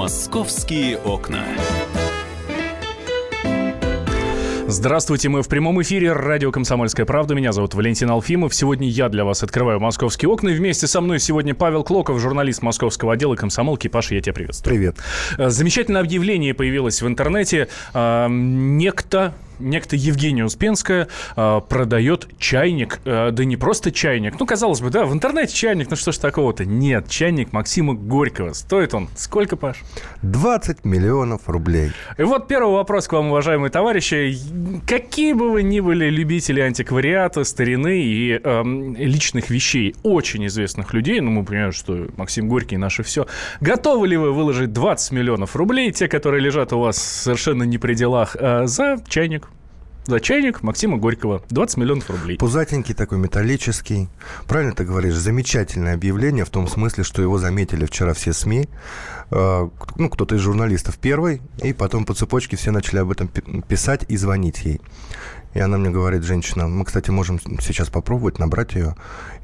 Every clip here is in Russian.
Московские окна. Здравствуйте, мы в прямом эфире радио «Комсомольская правда». Меня зовут Валентин Алфимов. Сегодня я для вас открываю московские окна. И вместе со мной сегодня Павел Клоков, журналист московского отдела комсомолки. Паша, я тебя приветствую. Привет. Замечательное объявление появилось в интернете. А, некто некто Евгения Успенская э, продает чайник, э, да не просто чайник, ну, казалось бы, да, в интернете чайник, ну что ж такого-то? Нет, чайник Максима Горького. Стоит он сколько, Паш? 20 миллионов рублей. И вот первый вопрос к вам, уважаемые товарищи. Какие бы вы ни были любители антиквариата, старины и э, личных вещей очень известных людей, ну, мы понимаем, что Максим Горький наше все, готовы ли вы выложить 20 миллионов рублей, те, которые лежат у вас совершенно не при делах, э, за чайник? За чайник Максима Горького. 20 миллионов рублей. Пузатенький такой, металлический. Правильно ты говоришь, замечательное объявление в том смысле, что его заметили вчера все СМИ. Э, ну, кто-то из журналистов первый, и потом по цепочке все начали об этом писать и звонить ей. И она мне говорит, женщина, мы, кстати, можем сейчас попробовать набрать ее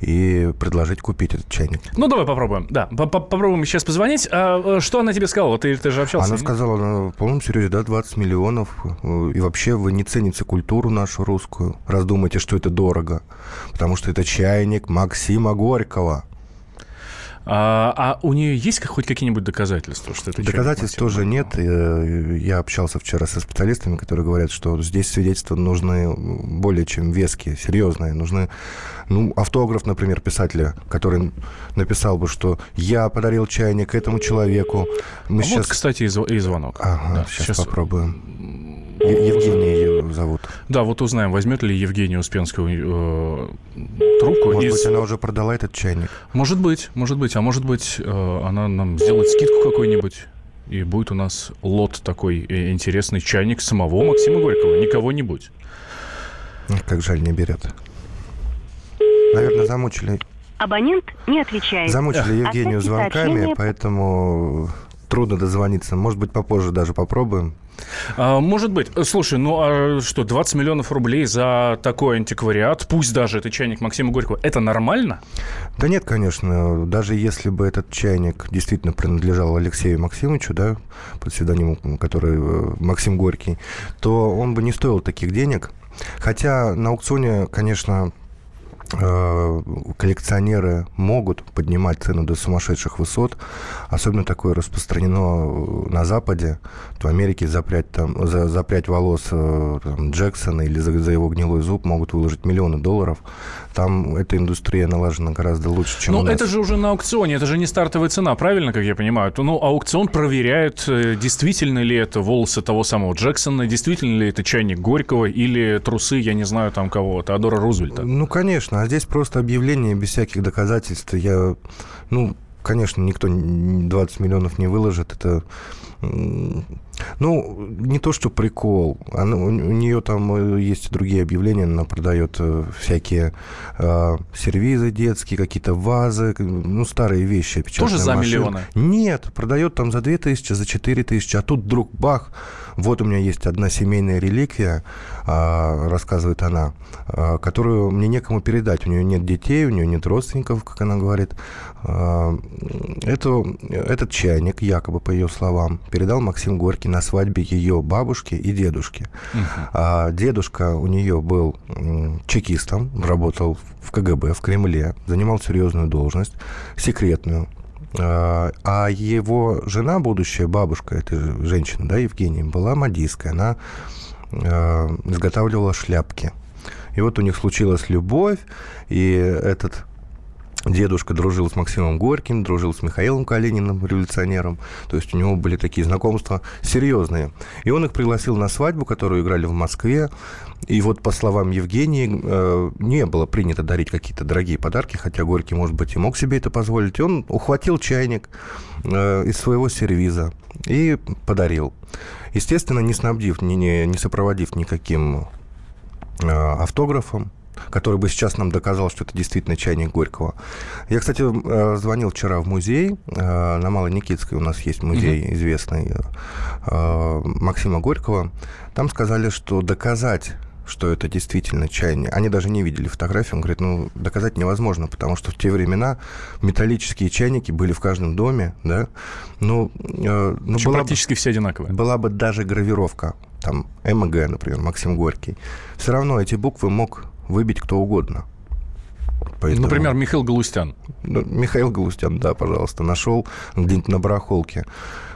и предложить купить этот чайник. Ну, давай попробуем, да. Попробуем сейчас позвонить. А э, что она тебе сказала? Ты, ты же общался? Она сказала, ну, в полном серьезе, да, 20 миллионов. И вообще вы не цените культуру нашу русскую, раз думаете, что это дорого. Потому что это чайник Максима Горького. А, а у нее есть хоть какие-нибудь доказательства, что это Доказательств тоже нет. Э, я общался вчера со специалистами, которые говорят, что здесь свидетельства нужны более чем веские, серьезные. Нужны ну, автограф, например, писателя, который написал бы, что я подарил чайник этому человеку. Мы а сейчас... Вот, кстати, и звонок. Ага, да, сейчас, сейчас попробуем. Евгения ее зовут. Да, вот узнаем, возьмет ли Евгения Успенскую э, трубку. Может из... быть, она уже продала этот чайник? Может быть, может быть. А может быть, э, она нам сделает скидку какой-нибудь? И будет у нас лот такой э, интересный чайник самого Максима Горького, не кого-нибудь. Как жаль, не берет. Наверное, замучили... Абонент не отвечает. Замучили Евгению звонками, сообщение... поэтому трудно дозвониться. Может быть, попозже даже попробуем. А, может быть. Слушай, ну а что, 20 миллионов рублей за такой антиквариат, пусть даже это чайник Максима Горького, это нормально? Да нет, конечно. Даже если бы этот чайник действительно принадлежал Алексею Максимовичу, да, под псевдонимом, который э, Максим Горький, то он бы не стоил таких денег. Хотя на аукционе, конечно, коллекционеры могут поднимать цену до сумасшедших высот. Особенно такое распространено на Западе. В Америке запрять, там, за, запрять волос э, там, Джексона или за, за его гнилой зуб могут выложить миллионы долларов. Там эта индустрия налажена гораздо лучше, чем Но у нас. это же уже на аукционе, это же не стартовая цена, правильно, как я понимаю? Ну, аукцион проверяет, э, действительно ли это волосы того самого Джексона, действительно ли это чайник Горького или трусы, я не знаю, там кого, Теодора Рузвельта. Ну, конечно конечно. А здесь просто объявление без всяких доказательств. Я, ну, конечно, никто 20 миллионов не выложит. Это ну, не то, что прикол. Она, у, у нее там э, есть другие объявления. Она продает э, всякие э, сервизы детские, какие-то вазы, ну, старые вещи. Тоже за машина. миллионы? Нет, продает там за 2 тысячи, за 4 тысячи. А тут вдруг бах, вот у меня есть одна семейная реликвия, э, рассказывает она, э, которую мне некому передать. У нее нет детей, у нее нет родственников, как она говорит. Э, это, этот чайник, якобы по ее словам, передал Максим Горький на свадьбе ее бабушки и дедушки. Угу. А дедушка у нее был чекистом, работал в КГБ, в Кремле, занимал серьезную должность, секретную. А, а его жена, будущая бабушка этой женщины, да, Евгения, была модистская. Она а, изготавливала шляпки. И вот у них случилась любовь, и этот Дедушка дружил с Максимом Горьким, дружил с Михаилом Калининым, революционером. То есть у него были такие знакомства серьезные. И он их пригласил на свадьбу, которую играли в Москве. И вот, по словам Евгении, э, не было принято дарить какие-то дорогие подарки, хотя Горький, может быть, и мог себе это позволить. Он ухватил чайник э, из своего сервиза и подарил. Естественно, не снабдив, не, не, не сопроводив никаким э, автографом, который бы сейчас нам доказал, что это действительно чайник Горького. Я, кстати, э, звонил вчера в музей. Э, на Малой Никитской у нас есть музей mm-hmm. известный э, Максима Горького. Там сказали, что доказать что это действительно чайник. Они даже не видели фотографию. Он говорит, ну, доказать невозможно, потому что в те времена металлические чайники были в каждом доме, да. Ну, э, ну Причем была практически все одинаковые. Была бы даже гравировка, там, МГ, например, Максим Горький. Все равно эти буквы мог выбить кто угодно. Поэтому... Например, Михаил Галустян. Ну, Михаил Галустян, да, пожалуйста, нашел где-нибудь на барахолке.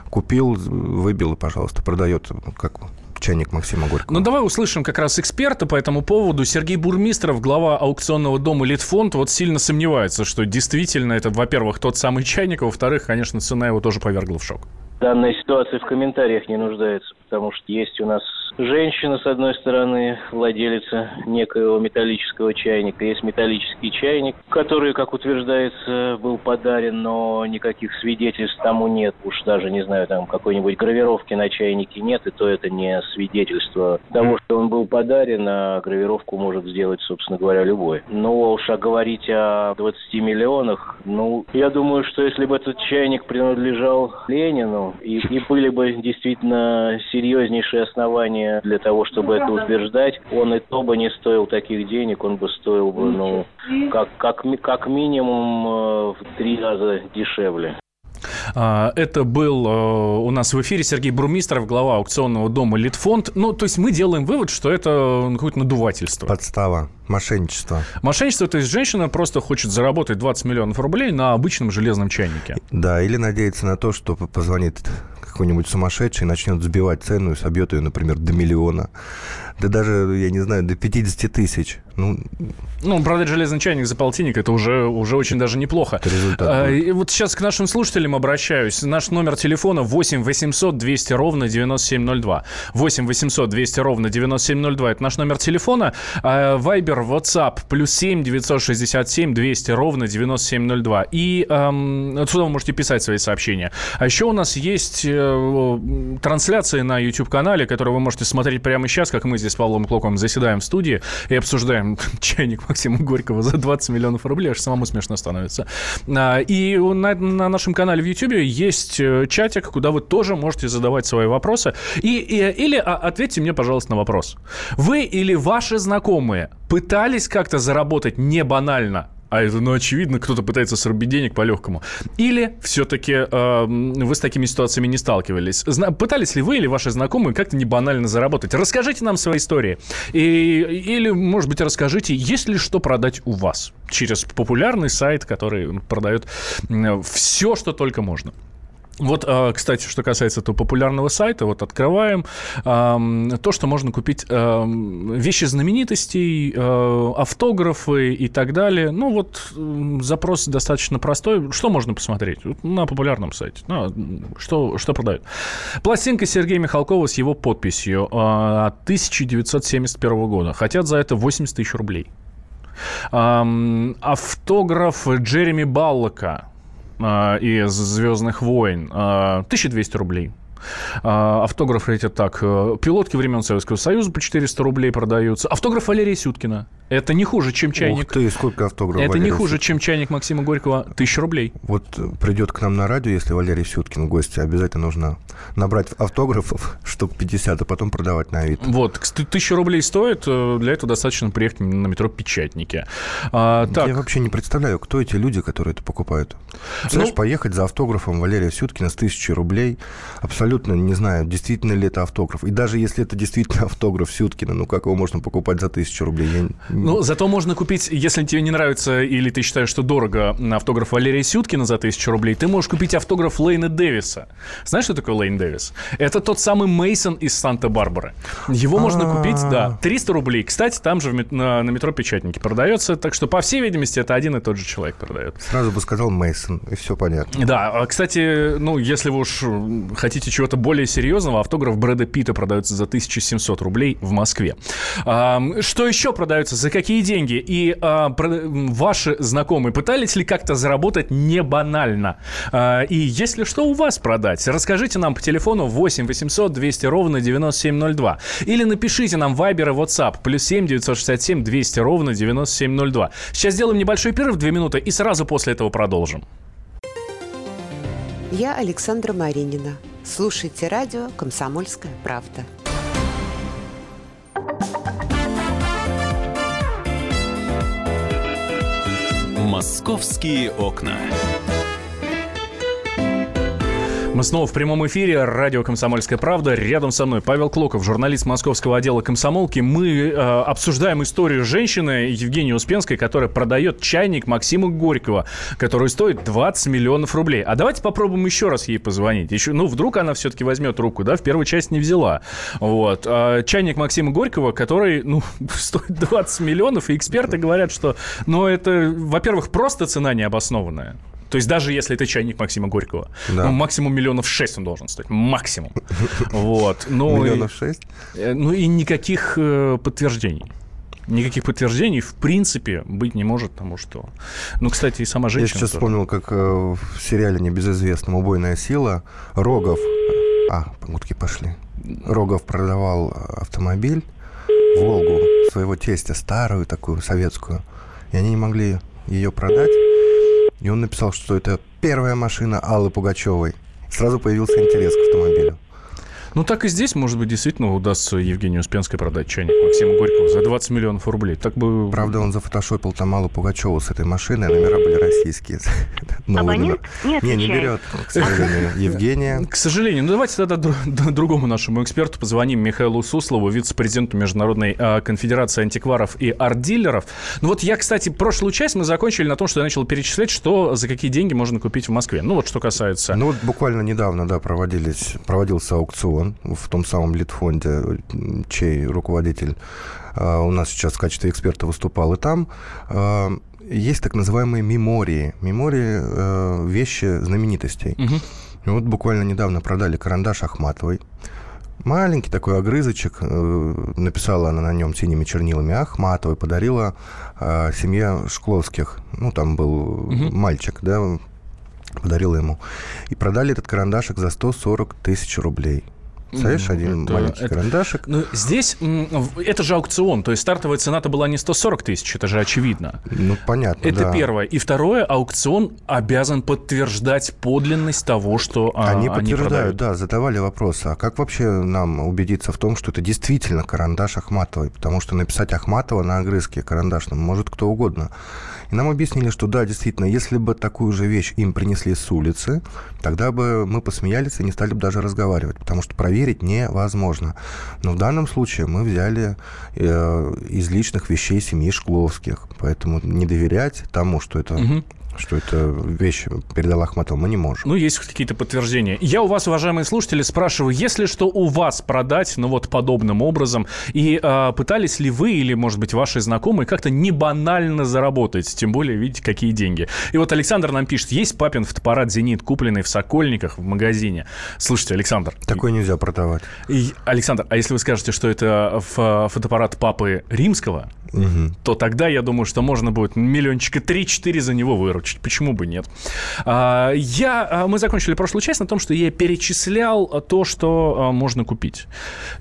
Купил, выбил и, пожалуйста, продает как чайник Максима Горького. Ну, давай услышим как раз эксперта по этому поводу. Сергей Бурмистров, глава аукционного дома «Литфонд», вот сильно сомневается, что действительно это, во-первых, тот самый чайник, а во-вторых, конечно, цена его тоже повергла в шок. Данная ситуация в комментариях не нуждается, потому что есть у нас женщина, с одной стороны, владелица некоего металлического чайника. Есть металлический чайник, который, как утверждается, был подарен, но никаких свидетельств тому нет. Уж даже, не знаю, там какой-нибудь гравировки на чайнике нет, и то это не свидетельство того, что он был подарен, а гравировку может сделать, собственно говоря, любой. Но уж а говорить о 20 миллионах, ну, я думаю, что если бы этот чайник принадлежал Ленину, и, и были бы действительно серьезнейшие основания для того, чтобы это утверждать. Он и то бы не стоил таких денег, он бы стоил бы, ну, как, как, как минимум э, в три раза дешевле. А, это был э, у нас в эфире Сергей Брумистров, глава аукционного дома «Литфонд». Ну, то есть мы делаем вывод, что это какое-то надувательство. Подстава, мошенничество. Мошенничество, то есть женщина просто хочет заработать 20 миллионов рублей на обычном железном чайнике. Да, или надеется на то, что позвонит какой-нибудь сумасшедший начнет сбивать цену и собьет ее, например, до миллиона. Да даже, я не знаю, до 50 тысяч. Ну, ну продать железный чайник за полтинник, это уже, уже очень даже неплохо. Это результат. А, и вот сейчас к нашим слушателям обращаюсь. Наш номер телефона 8 800 200 ровно 9702. 8 800 200 ровно 9702. Это наш номер телефона. Вайбер, WhatsApp, плюс 7 967 200 ровно 9702. И эм, отсюда вы можете писать свои сообщения. А еще у нас есть э, трансляции на YouTube-канале, которые вы можете смотреть прямо сейчас, как мы здесь с Павлом Клоком заседаем в студии и обсуждаем чайник Максима Горького за 20 миллионов рублей, аж самому смешно становится. А, и на, на нашем канале в YouTube есть э, чатик, куда вы тоже можете задавать свои вопросы. И, и, или а, ответьте мне, пожалуйста, на вопрос. Вы или ваши знакомые пытались как-то заработать не банально а это, ну, очевидно, кто-то пытается срубить денег по-легкому. Или все-таки э, вы с такими ситуациями не сталкивались? Зна- пытались ли вы или ваши знакомые как-то не банально заработать? Расскажите нам свои истории. И, или, может быть, расскажите, есть ли что продать у вас через популярный сайт, который продает все, что только можно. Вот, а, кстати, что касается этого популярного сайта, вот открываем то, что можно купить вещи знаменитостей, а, автографы и так далее. Ну вот запрос достаточно простой. Что можно посмотреть на популярном сайте? Что, что продают? Пластинка Сергея Михалкова с его подписью а, от 1971 года. Хотят за это 80 тысяч рублей. Автограф Джереми Баллока э, из «Звездных войн». Э, 1200 рублей. А, автограф эти так. Э, пилотки времен Советского Союза по 400 рублей продаются. Автограф Валерия Сюткина. Это не хуже, чем чайник. Ух ты, сколько автографов Это Валерия не хуже, чем чайник Максима Горького. Тысяча рублей. Вот э, придет к нам на радио, если Валерий Сюткин в гости, обязательно нужно набрать автографов штук 50, а потом продавать на Авито. Вот, тысяча рублей стоит. Э, для этого достаточно приехать на метро Печатники. А, так. Я вообще не представляю, кто эти люди, которые это покупают. Знаешь, ну, поехать за автографом Валерия Сюткина с тысячи рублей абсолютно абсолютно не знаю, действительно ли это автограф. И даже если это действительно автограф Сюткина, ну как его можно покупать за тысячу рублей? Я... Ну, зато можно купить, если тебе не нравится или ты считаешь, что дорого автограф Валерия Сюткина за тысячу рублей, ты можешь купить автограф Лейна Дэвиса. Знаешь, что такое Лейн Дэвис? Это тот самый Мейсон из Санта-Барбары. Его можно купить, да, 300 рублей. Кстати, там же на, метро Печатники продается, так что, по всей видимости, это один и тот же человек продает. Сразу бы сказал Мейсон, и все понятно. Да, а, кстати, ну, если вы уж хотите чего-то более серьезного, автограф Брэда Питта продается за 1700 рублей в Москве. Что еще продается? За какие деньги? И а, ваши знакомые пытались ли как-то заработать не банально? А, и если что у вас продать, расскажите нам по телефону 8 800 200 ровно 9702. Или напишите нам Viber и WhatsApp плюс 7 967 200 ровно 9702. Сейчас сделаем небольшой перерыв, 2 минуты, и сразу после этого продолжим. Я Александра Маринина. Слушайте радио «Комсомольская правда». «Московские окна». Мы снова в прямом эфире. Радио «Комсомольская правда». Рядом со мной Павел Клоков, журналист московского отдела «Комсомолки». Мы э, обсуждаем историю женщины Евгении Успенской, которая продает чайник Максима Горького, который стоит 20 миллионов рублей. А давайте попробуем еще раз ей позвонить. Еще, ну, вдруг она все-таки возьмет руку, да? В первую часть не взяла. Вот. А чайник Максима Горького, который, ну, стоит 20 миллионов, и эксперты говорят, что, ну, это, во-первых, просто цена необоснованная. То есть даже если это чайник Максима Горького, Да. ну, максимум миллионов шесть он должен стоить. Максимум. Вот. Ну, Миллионов и, шесть? э, ну и никаких э, подтверждений. Никаких подтверждений, в принципе, быть не может, потому что... Ну, кстати, и сама Я женщина... сейчас тоже. вспомнил, как э, в сериале небезызвестном «Убойная сила» Рогов... А, погудки пошли. Рогов продавал автомобиль, «Волгу» своего тестя, старую такую, советскую. И они не могли ее продать. И он написал, что это первая машина Аллы Пугачевой. Сразу появился интерес к автомобилю. Ну, так и здесь, может быть, действительно удастся Евгении Успенской продать чайник Максима Горького за 20 миллионов рублей. Так бы... Правда, он зафотошопил там Аллу Пугачеву с этой машиной, а номера были российские. Абонент не Не, не берет, к сожалению. Евгения. К сожалению. Ну, давайте тогда другому нашему эксперту позвоним, Михаилу Суслову, вице-президенту Международной а, конфедерации антикваров и арт-дилеров. Ну вот я, кстати, прошлую часть мы закончили на том, что я начал перечислять, что за какие деньги можно купить в Москве. Ну вот что касается... Ну вот буквально недавно, да, проводились, проводился аукцион в том самом Литфонде, чей руководитель а, у нас сейчас в качестве эксперта выступал. И там а, есть так называемые мемории. Мемории э, вещи знаменитостей. И вот буквально недавно продали карандаш Ахматовой. Маленький такой огрызочек, э, написала она на нем синими чернилами Ахматовой, подарила э, семье Шкловских. Ну, там был Мгм. мальчик, да, подарила ему. И продали этот карандашик за 140 тысяч рублей. Ну, один это- маленький это- карандашик. Ну, здесь это же аукцион, то есть стартовая цена-то была не 140 тысяч, это же очевидно. Ну, понятно, Это да. первое. И второе, аукцион обязан подтверждать подлинность того, что а, Они подтверждают, продают. да, задавали вопрос, а как вообще нам убедиться в том, что это действительно карандаш Ахматовой? Потому что написать Ахматова на огрызке карандашном может кто угодно. И нам объяснили, что да, действительно, если бы такую же вещь им принесли с улицы, тогда бы мы посмеялись и не стали бы даже разговаривать, потому что проверить невозможно. Но в данном случае мы взяли э, из личных вещей семьи Шкловских, поэтому не доверять тому, что это, Мгм. Что это вещь передала Ахматова, мы не можем. Ну, есть какие-то подтверждения. Я у вас, уважаемые слушатели, спрашиваю, если что у вас продать, ну вот подобным образом, и а, пытались ли вы или, может быть, ваши знакомые как-то не банально заработать, тем более, видите, какие деньги. И вот Александр нам пишет, есть папин фотоаппарат «Зенит», купленный в Сокольниках в магазине. Слушайте, Александр, Такое нельзя продавать. и- Александр, а если вы скажете, что это фотоаппарат папы римского, Мгм. то тогда я думаю, что можно будет миллиончика 3-4 за него выручить. Почему бы нет? А, я, а, мы закончили прошлую часть на том, что я перечислял то, что а, можно купить.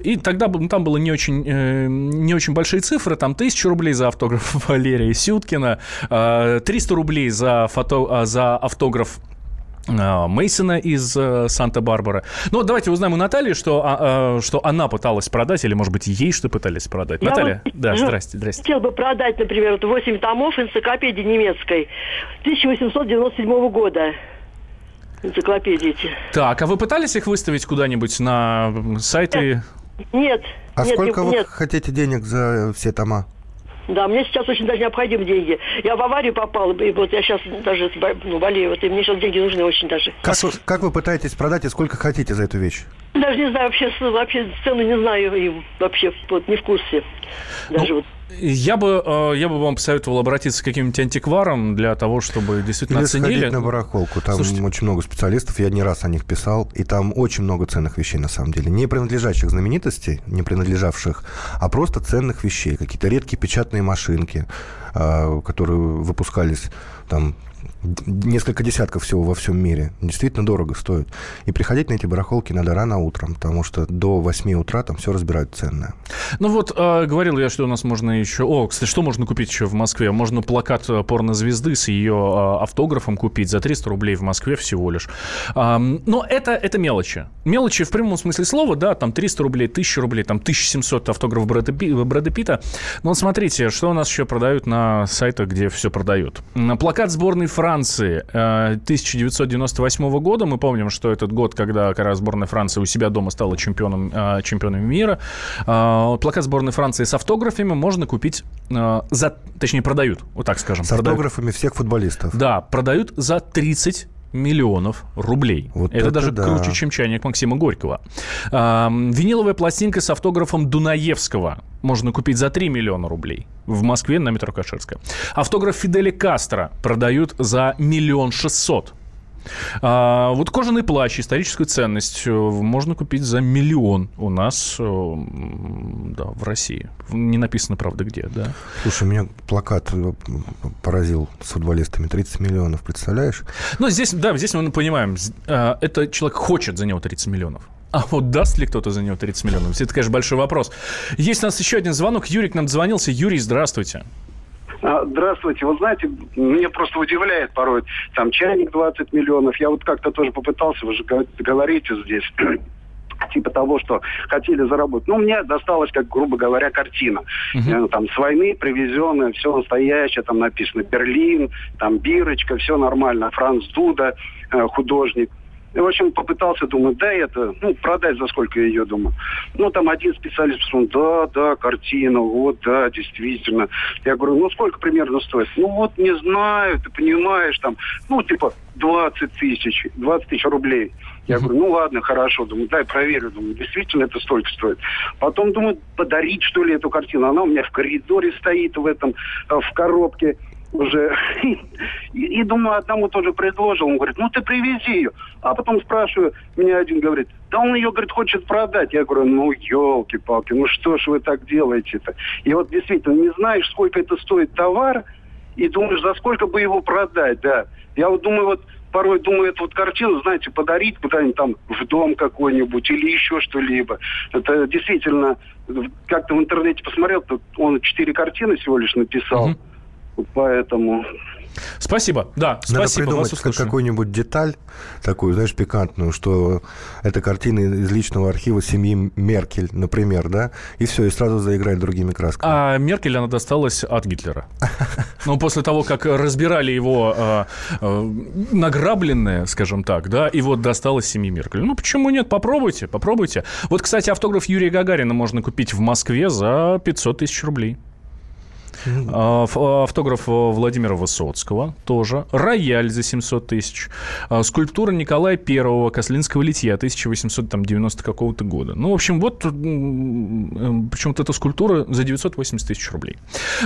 И тогда ну, там было не очень, э, не очень большие цифры. Там 1000 рублей за автограф Валерия Сюткина, а, 300 рублей за, фото, за автограф Мейсона из э, Санта-Барбары. Ну, давайте узнаем у Натальи, что, а, а, что она пыталась продать, или, может быть, ей что пытались продать. Я Наталья, вот, да, здрасте, здрасте. Хотел бы продать, например, вот 8 томов энциклопедии немецкой 1897 года. Энциклопедии эти. Так, а вы пытались их выставить куда-нибудь на сайты? Нет. А нет, сколько не- вы нет. хотите денег за все тома? Да, мне сейчас очень даже необходимы деньги. Я в аварию попала, и вот я сейчас даже ну, болею, вот, и мне сейчас деньги нужны очень даже. Как, вы- как вы пытаетесь продать и сколько хотите за эту вещь? Даже не знаю, вообще, вообще цену не знаю, и вообще вот, не в курсе. Даже вот. Я бы, э, я бы вам посоветовал обратиться к каким-нибудь антикварам для того, чтобы действительно Или оценили. на барахолку. Там Слушайте. очень много специалистов, я не раз о них писал, и там очень много ценных вещей на самом деле. Не принадлежащих знаменитостей, не принадлежавших, а просто ценных вещей. Какие-то редкие печатные машинки, которые выпускались там несколько десятков всего во всем мире. Действительно дорого стоит. И приходить на эти барахолки надо рано утром, потому что до 8 утра там все разбирают ценное. Ну вот, э, говорил я, что у нас можно еще... О, кстати, что можно купить еще в Москве? Можно плакат э, порнозвезды с ее э, автографом купить за 300 рублей в Москве всего лишь. Ам, но это, это мелочи. Мелочи в прямом смысле слова, да, там 300 рублей, 1000 рублей, там 1700 автограф Брэда, Брэда Питта. Но вот смотрите, что у нас еще продают на на сайтах, где все продают. Плакат сборной Франции э, 1998 года. Мы помним, что этот год, когда как раз сборная Франции у себя дома стала чемпионом, э, чемпионом мира. Э, Плакат сборной Франции с автографами можно купить э, за... Точнее, продают, вот так скажем. С продают. автографами всех футболистов. Да, продают за 30 миллионов рублей. Вот это, это даже да. круче, чем чайник Максима Горького. Ам, виниловая пластинка с автографом Дунаевского можно купить за 3 миллиона рублей в Москве на метро Каширская. Автограф Фиделя Кастро продают за миллион шестьсот. А, вот кожаный плащ, историческую ценность э, можно купить за миллион у нас э, да, в России. Не написано, правда, где, да. Слушай, меня плакат э, поразил с футболистами. 30 миллионов, представляешь? Ну, здесь, да, здесь мы понимаем, э, это человек хочет за него 30 миллионов. А вот даст ли кто-то за него 30 миллионов? Это, конечно, большой вопрос. Есть у нас еще один звонок. Юрий к нам дозвонился. Юрий, здравствуйте. А, Здравствуйте. Вы знаете, меня просто удивляет порой. Там чайник 20 миллионов. Я вот как-то тоже попытался, вы же го- говорите здесь, типа того, что хотели заработать. Ну, мне досталась, как грубо говоря, картина. Э, Там с войны привезенная, все настоящее, там написано Берлин, там Бирочка, все нормально. Франц Дуда, э, художник. И, в общем, попытался, думаю, да, это, ну, продать за сколько я ее, думаю. Ну, там один специалист сказал, да, да, картина, вот, да, действительно. Я говорю, ну, сколько примерно стоит? Ну, вот, не знаю, ты понимаешь, там, ну, типа, 20 тысяч, 20 тысяч рублей. Я говорю, ну, ладно, хорошо, думаю, дай проверю, думаю, действительно это столько стоит. Потом, думаю, подарить, что ли, эту картину. Она у меня в коридоре стоит в этом, э, в коробке уже. И, и, думаю, одному тоже предложил. Он говорит, ну ты привези ее. А потом спрашиваю, меня один говорит, да он ее, говорит, хочет продать. Я говорю, ну елки-палки, ну что ж вы так делаете-то? И вот действительно не знаешь, сколько это стоит товар, и думаешь, за сколько бы его продать, да. Я вот думаю, вот порой думаю, эту вот картину, знаете, подарить куда-нибудь там в дом какой-нибудь или еще что-либо. Это действительно, как-то в интернете посмотрел, он четыре картины всего лишь написал. Мгм. Поэтому... Спасибо. Да, Надо спасибо. придумать как- какую-нибудь деталь, такую, знаешь, пикантную, что это картина из личного архива семьи Меркель, например, да, и все, и сразу заиграть другими красками. А Меркель она досталась от Гитлера. Ну, после того, как разбирали его э, э, награбленное, скажем так, да, и вот досталось семьи Меркель. Ну, почему нет? Попробуйте, попробуйте. Вот, кстати, автограф Юрия Гагарина можно купить в Москве за 500 тысяч рублей. А, а, Автограф э, Владимира Высоцкого тоже. Рояль за 700 тысяч. А, Скульптура Николая Первого Кослинского литья 1890 какого-то года. Ну, в общем, вот э, почему-то эта скульптура за 980 тысяч рублей.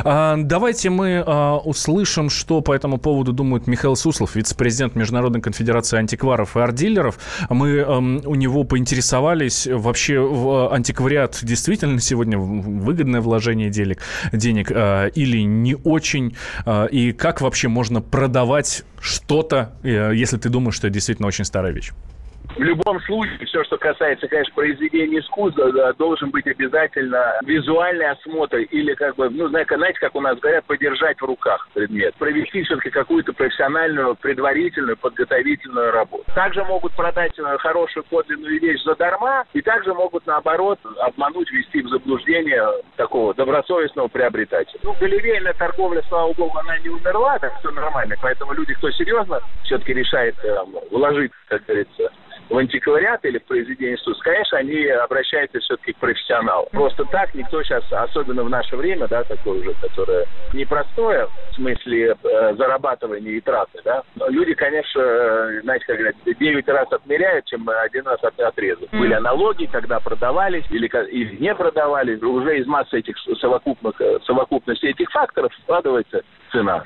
Давайте мы услышим, что по этому поводу думает Михаил Суслов, вице-президент Международной конфедерации антикваров и арт-дилеров. Мы эм, у него поинтересовались, вообще в антиквариат действительно сегодня выгодное вложение денег, денег э, или не очень, э, и как вообще можно продавать что-то, э, если ты думаешь, что это действительно очень старая вещь. В любом случае, все, что касается, конечно, произведения искусства, да, должен быть обязательно визуальный осмотр или как бы, ну, знаете, как у нас говорят, подержать в руках предмет. Провести все-таки какую-то профессиональную, предварительную, подготовительную работу. Также могут продать э, хорошую подлинную вещь задарма, и также могут, наоборот, обмануть, ввести в заблуждение такого добросовестного приобретателя. Ну, галерейная торговля, слава богу, она не умерла, так все нормально. Поэтому люди, кто серьезно все-таки решает э, вложить, как говорится, в антиквариат или в произведение искусства, конечно, они обращаются все-таки к профессионалу. Просто так никто сейчас, особенно в наше время, да, такое уже, которое непростое в смысле э, зарабатывания и траты, да, но люди, конечно, э, знаете, как говорят, 9 раз отмеряют, чем один раз от- отрезают. Были аналогии, когда продавались или, или не продавались, уже из массы этих совокупных, э, совокупности этих факторов складывается цена.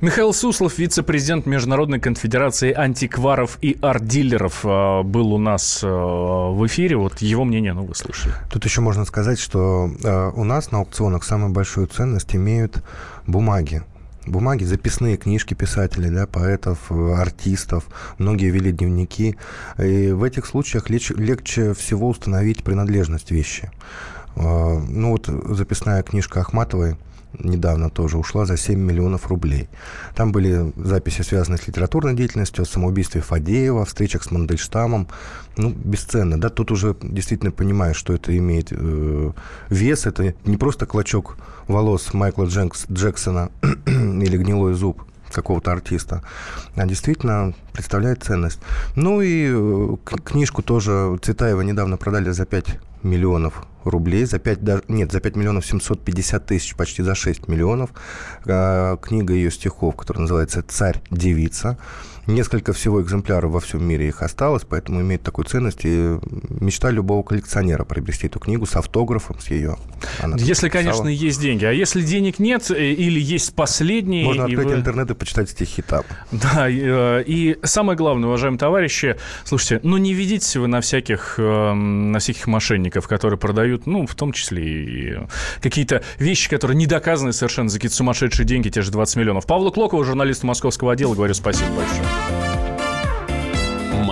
Михаил Суслов, вице-президент Международной конфедерации антикваров и арт-дилеров, э, был у нас э, в эфире. Вот его мнение, ну, вы слышали. Тут еще можно сказать, что э, у нас на аукционах самую большую ценность имеют бумаги. Бумаги, записные книжки писателей, да, поэтов, артистов. Многие вели дневники. И в этих случаях леч- легче всего установить принадлежность вещи. Ну вот записная книжка Ахматовой недавно тоже ушла за 7 миллионов рублей. Там были записи, связанные с литературной деятельностью, о самоубийстве Фадеева, о встречах с Мандельштамом. Ну, бесценно, да, тут уже действительно понимаешь, что это имеет э, вес, это не просто клочок волос Майкла Джекс, Джексона или гнилой зуб какого-то артиста, а действительно представляет ценность. Ну и э, книжку тоже Цветаева недавно продали за 5 миллионов рублей, за 5, нет, за 5 миллионов 750 тысяч, почти за 6 миллионов. А, книга ее стихов, которая называется «Царь-девица». Несколько всего экземпляров во всем мире их осталось, поэтому имеет такую ценность. И мечта любого коллекционера приобрести эту книгу с автографом, с ее. Она если, конечно, есть деньги. А если денег нет э, или есть последние... Можно открыть вы... интернет и почитать стихи там. Да, и, э, и самое главное, уважаемые товарищи, слушайте, ну не ведитесь вы на всяких, эм, на всяких мошенников, которые продают, ну, в том числе и какие-то вещи, которые не доказаны совершенно за какие-то сумасшедшие деньги, те же 20 миллионов. Павлу Клокову, журналисту московского отдела, говорю спасибо большое.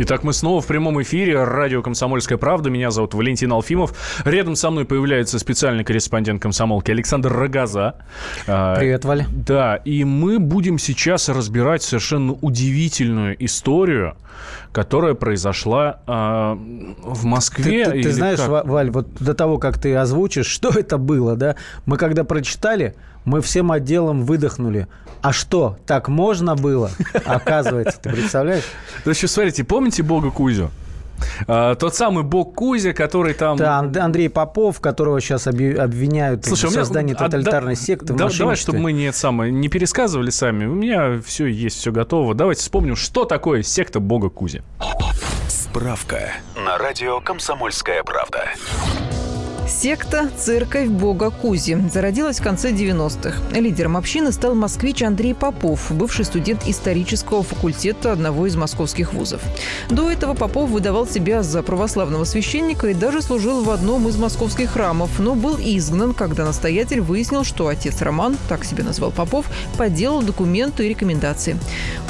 Итак, мы снова в прямом эфире. Радио «Комсомольская правда». Меня зовут Валентин Алфимов. Рядом со мной появляется специальный корреспондент комсомолки Александр Рогоза. А, Привет, Валя. Да, и мы будем сейчас разбирать совершенно удивительную историю, которая произошла э, в Москве. Ты, ты, ты знаешь, как? Валь, вот до того, как ты озвучишь, что это было, да, мы когда прочитали, мы всем отделом выдохнули. А что, так можно было? Оказывается, ты представляешь? То есть, смотрите, помните Бога Кузю? А, тот самый бог Кузя, который там... Да, Андрей Попов, которого сейчас обвиняют Слушай, в создании меня... тоталитарной а, секты. Да, давай, чтобы мы не, самое, не пересказывали сами. У меня все есть, все готово. Давайте вспомним, что такое секта бога Кузя. Справка на радио «Комсомольская правда». Секта «Церковь Бога Кузи» зародилась в конце 90-х. Лидером общины стал москвич Андрей Попов, бывший студент исторического факультета одного из московских вузов. До этого Попов выдавал себя за православного священника и даже служил в одном из московских храмов, но был изгнан, когда настоятель выяснил, что отец Роман, так себя назвал Попов, подделал документы и рекомендации.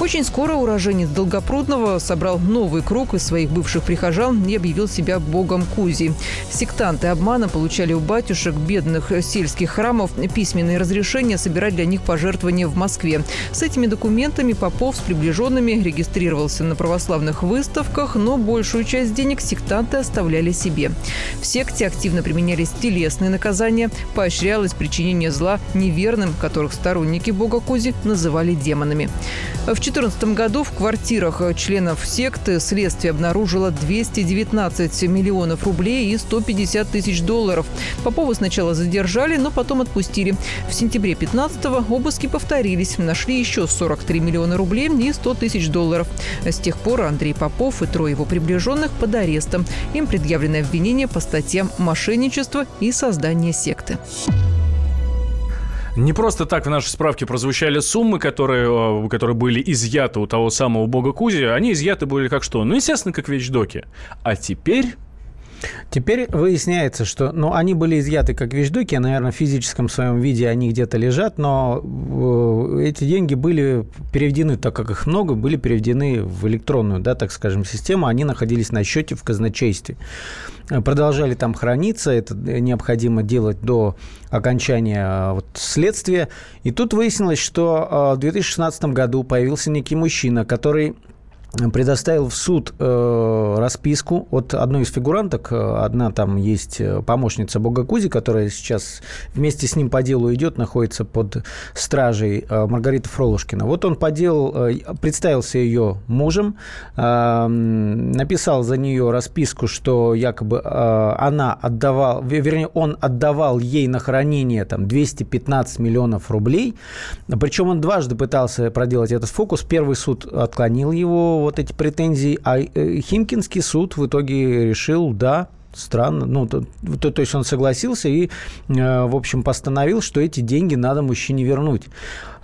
Очень скоро уроженец Долгопрудного собрал новый круг из своих бывших прихожан и объявил себя богом Кузи. Сектанты обманом получали у батюшек бедных сельских храмов письменные разрешения собирать для них пожертвования в Москве. С этими документами Попов с приближенными регистрировался на православных выставках, но большую часть денег сектанты оставляли себе. В секте активно применялись телесные наказания, поощрялось причинение зла неверным, которых сторонники бога Кузи называли демонами. В 2014 году в квартирах членов секты следствие обнаружило 219 миллионов рублей и 150 тысяч долларов долларов. Попова сначала задержали, но потом отпустили. В сентябре 15-го обыски повторились. Нашли еще 43 миллиона рублей и 100 тысяч долларов. С тех пор Андрей Попов и трое его приближенных под арестом. Им предъявлены обвинения по статьям мошенничества и создания секты. Не просто так в нашей справке прозвучали суммы, которые, э, которые были изъяты у того самого бога Кузи. Они изъяты были как что? Ну, естественно, как вещдоки. А теперь Теперь выясняется, что ну, они были изъяты как вещдоки, наверное, в физическом своем виде они где-то лежат, но э, эти деньги были переведены, так как их много, были переведены в электронную, да, так скажем, систему, они находились на счете в казначействе. Продолжали там храниться, это необходимо делать до окончания э, вот, следствия. И тут выяснилось, что э, в 2016 году появился некий мужчина, который предоставил в суд э, расписку от одной из фигуранток. Одна там есть э, помощница Бога Кузи, которая сейчас вместе с ним по делу идет, находится под стражей э, Маргарита Фролушкина. Вот он по делу э, представился ее мужем, э, написал за нее расписку, что якобы э, она отдавала, вернее, он отдавал ей на хранение там 215 миллионов рублей. Причем он дважды пытался проделать этот фокус. Первый суд отклонил его вот эти претензии, а э, Химкинский суд в итоге решил, да, странно. Ну, то, то, есть он согласился и, э, в общем, постановил, что эти деньги надо мужчине вернуть.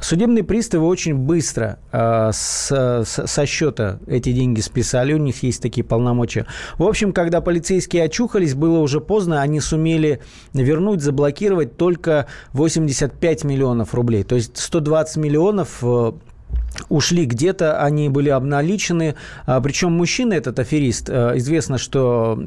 Судебные приставы очень быстро э, с, с, со счета эти деньги списали, у них есть такие полномочия. В общем, когда полицейские очухались, было уже поздно, они сумели вернуть, заблокировать только 85 миллионов рублей. То есть 120 миллионов ушли где-то, они были обналичены. А, Причем мужчина, этот аферист, э, известно, что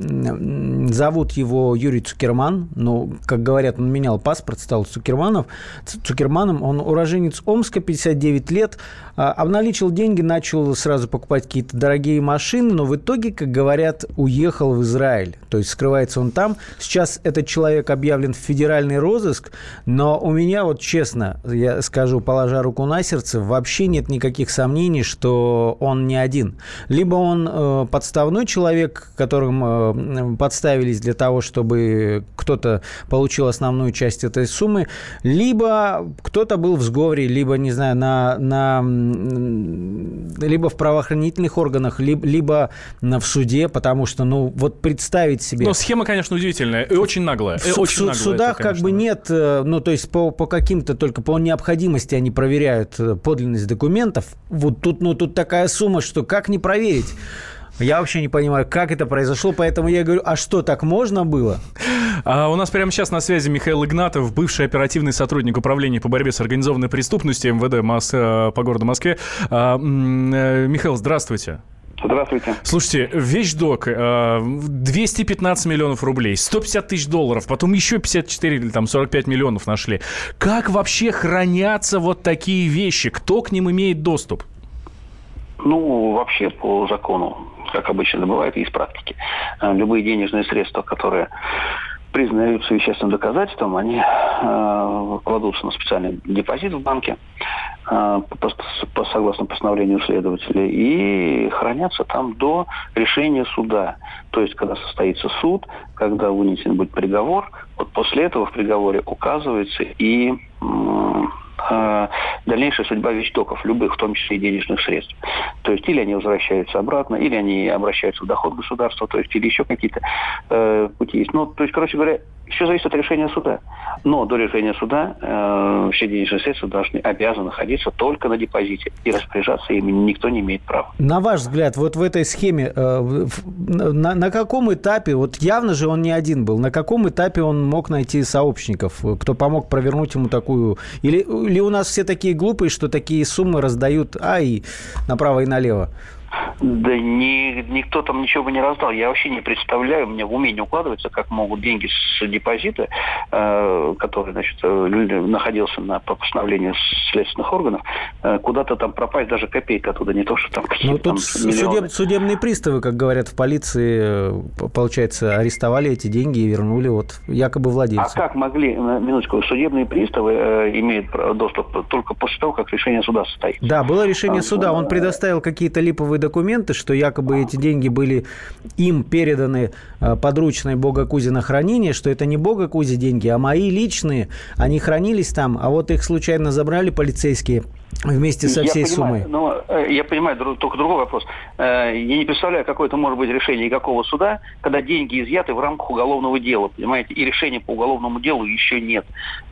зовут его Юрий Цукерман. Ну, как говорят, он менял паспорт, стал Цукерманов. Цукерманом. Он уроженец Омска, 59 лет. А, обналичил деньги, начал сразу покупать какие-то дорогие машины, но в итоге, как говорят, уехал в Израиль. То есть скрывается он там. Сейчас этот человек объявлен в федеральный розыск, но у меня вот честно, я скажу, положа руку на сердце, вообще нет никаких сомнений, что он не один. Либо он э, подставной человек, которым э, подставились для того, чтобы кто-то получил основную часть этой суммы, либо кто-то был в сговоре, либо, не знаю, на, на либо в правоохранительных органах, либо, либо в суде, потому что, ну, вот представить себе... Но схема, конечно, удивительная и очень наглая. В, очень в судах это, как бы нет, э, ну, то есть по, по каким-то только по необходимости они проверяют э, подлинность документов. Вот тут, ну, тут такая сумма, что как не проверить? Я вообще не понимаю, как это произошло, поэтому я говорю, а что, так можно было? А у нас прямо сейчас на связи Михаил Игнатов, бывший оперативный сотрудник управления по борьбе с организованной преступностью МВД Мос... Э, по городу Москве. А, э, Михаил, здравствуйте. Здравствуйте. Слушайте, вещдок, 215 э, миллионов рублей, 150 тысяч долларов, потом еще 54 или там 45 миллионов нашли. Как вообще хранятся вот такие вещи? Кто к ним имеет доступ? Ну, вообще по закону, как обычно бывает, из практики. Э, любые денежные средства, которые признаются вещественным доказательством, они э, кладутся на специальный депозит в банке, э, по, по, согласно постановлению следователя, и хранятся там до решения суда. То есть, когда состоится суд, когда вынесен будет приговор, вот после этого в приговоре указывается и э, дальнейшая судьба вещдоков, любых, в том числе и денежных средств. То есть или они возвращаются обратно, или они обращаются в доход государства, то есть или еще какие-то э, пути есть. Ну, то есть, короче говоря, все зависит от решения суда. Но до решения суда э, все денежные средства должны, обязаны находиться только на депозите. И распоряжаться ими никто не имеет права. На ваш взгляд, вот в этой схеме, э, на, на каком этапе, вот явно же он не один был, на каком этапе он мог найти сообщников, кто помог провернуть ему такую... Или, или у нас все такие глупые, что такие суммы раздают, а и направо и налево? Да ни, никто там ничего бы не раздал. Я вообще не представляю, меня в уме не укладывается, как могут деньги с депозита, э, который значит, э, находился на по постановлению следственных органов, э, куда-то там пропасть, даже копейка оттуда, не то, что там Ну, тут судеб, судебные приставы, как говорят в полиции, э, получается, арестовали эти деньги и вернули вот якобы владельцу. А как могли, минуточку, судебные приставы э, имеют доступ только после того, как решение суда состоит? Да, было решение а, суда, он предоставил какие-то липовые документы, что якобы эти деньги были им переданы э, подручной Бога Кузи на хранение, что это не Бога Кузи деньги, а мои личные, они хранились там, а вот их случайно забрали полицейские вместе со всей я суммой. Понимаю, но, э, я понимаю, только другой вопрос. Э, я не представляю, какое это может быть решение никакого суда, когда деньги изъяты в рамках уголовного дела, понимаете, и решения по уголовному делу еще нет.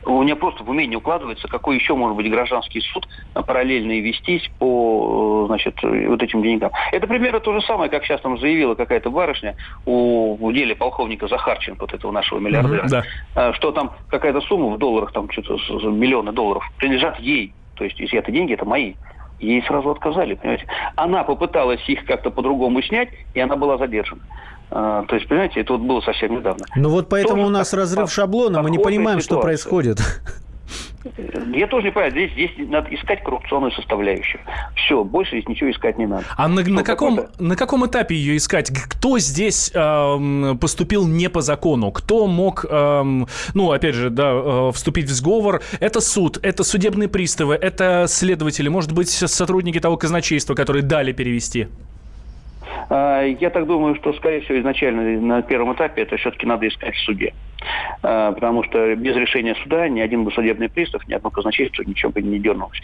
У меня просто в уме не укладывается, какой еще может быть гражданский суд параллельно и вестись по значит, вот этим деньгам. Это примерно то же самое, как сейчас там заявила какая-то барышня у, в деле полковника Захарченко, вот этого нашего миллиардера, mm-hmm, да. что там какая-то сумма в долларах, там что-то миллионы долларов, принадлежат ей то есть изъяты деньги это мои. Ей сразу отказали, понимаете. Она попыталась их как-то по-другому снять, и она была задержана. А, то есть, понимаете, это вот было совсем недавно. Ну вот поэтому Тоже у нас разрыв шаблона, мы не понимаем, ситуация. что происходит. Я тоже не понимаю, здесь, здесь надо искать коррупционную составляющую. Все, больше здесь ничего искать не надо. А на, на, каком, на каком этапе ее искать? Кто здесь эм, поступил не по закону? Кто мог, эм, ну, опять же, да, э, вступить в сговор? Это суд, это судебные приставы, это следователи, может быть, сотрудники того казначейства, которые дали перевести? А, я так думаю, что, скорее всего, изначально на первом этапе это все-таки надо искать в суде. А, потому что без решения суда ни один бы судебный пристав, ни одно казначейство ничего бы не дернулось.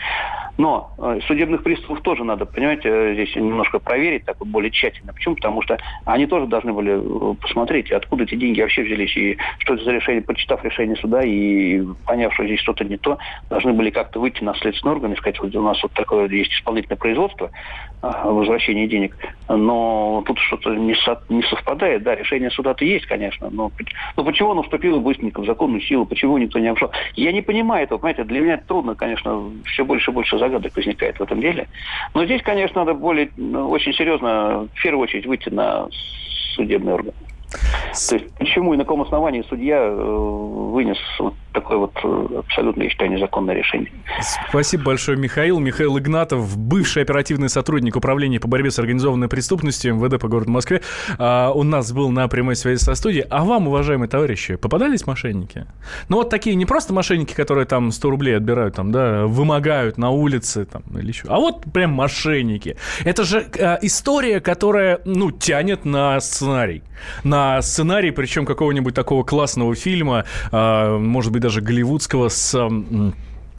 Но а, судебных приставов тоже надо, понимаете, здесь немножко проверить так вот более тщательно. Почему? Потому что они тоже должны были э, посмотреть, откуда эти деньги вообще взялись, и что это за решение, почитав решение суда и поняв, что здесь что-то не то, должны были как-то выйти на следственный орган и сказать, вот у нас вот такое есть исполнительное производство, возвращение денег, но тут что-то не, со, не совпадает. Да, решение суда-то есть, конечно, но, но почему оно вступило быстренько в законную силу, почему никто не обошел? Я не понимаю этого, понимаете, для меня трудно, конечно, все больше и больше загадок возникает в этом деле. Но здесь, конечно, надо более, ну, очень серьезно, в первую очередь, выйти на судебный орган. То есть почему и на каком основании судья э, вынес вот такое вот э, абсолютно, я считаю, незаконное решение. Спасибо большое, Михаил. Михаил Игнатов, бывший оперативный сотрудник Управления по борьбе с организованной преступностью МВД по городу Москве, а, у нас был на прямой связи со студией. А вам, уважаемые товарищи, попадались мошенники? Ну, вот такие не просто мошенники, которые там 100 рублей отбирают, там, да, вымогают на улице, там, или еще, а вот прям мошенники. Это же а, история, которая, ну, тянет на сценарий. На сценарий, причем какого-нибудь такого классного фильма, а, может быть, даже голливудского с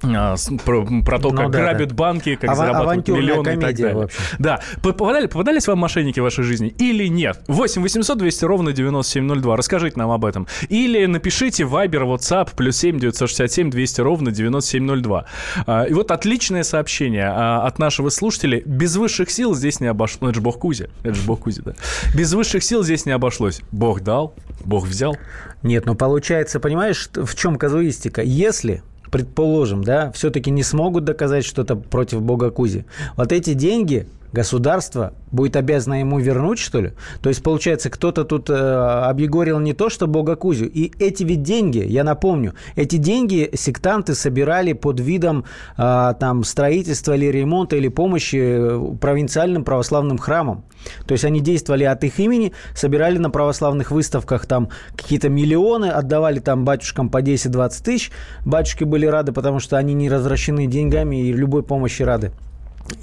а, про, про то, ну, как да, грабят да. банки, как Ава- зарабатывают миллионы и так далее. Вообще. Да. Попадали, попадались вам мошенники в вашей жизни или нет? 8 800 200 ровно 9702. Расскажите нам об этом. Или напишите Viber, WhatsApp, плюс 7 967 200 ровно 9702. А, и вот отличное сообщение а, от нашего слушателя. Без высших сил здесь не обошлось. Ну, это же Бог Кузи. Это же Бог Кузи, да. Без высших сил здесь не обошлось. Бог дал, Бог взял. Нет, ну получается, понимаешь, в чем казуистика? Если предположим, да, все-таки не смогут доказать что-то против бога Кузи, вот эти деньги государство будет обязано ему вернуть, что ли? То есть, получается, кто-то тут э, объегорил не то, что Бога Кузю. И эти ведь деньги, я напомню, эти деньги сектанты собирали под видом э, там строительства или ремонта или помощи э, провинциальным православным храмам. То есть они действовали от их имени, собирали на православных выставках там какие-то миллионы, отдавали там батюшкам по 10-20 тысяч. Батюшки были рады, потому что они не развращены деньгами и любой помощи рады.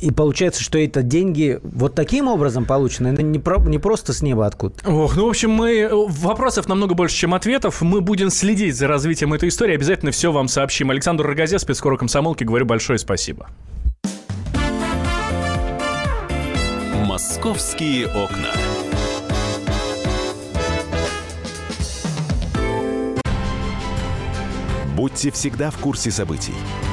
И получается, что это деньги вот таким образом получены, это не, про, не просто с неба откуда. Ох, ну, в общем, мы вопросов намного больше, чем ответов. Мы будем следить за развитием этой истории. Обязательно все вам сообщим. Александр Рогозе, спецкор комсомолки, говорю большое спасибо. Московские окна. Будьте всегда в курсе событий.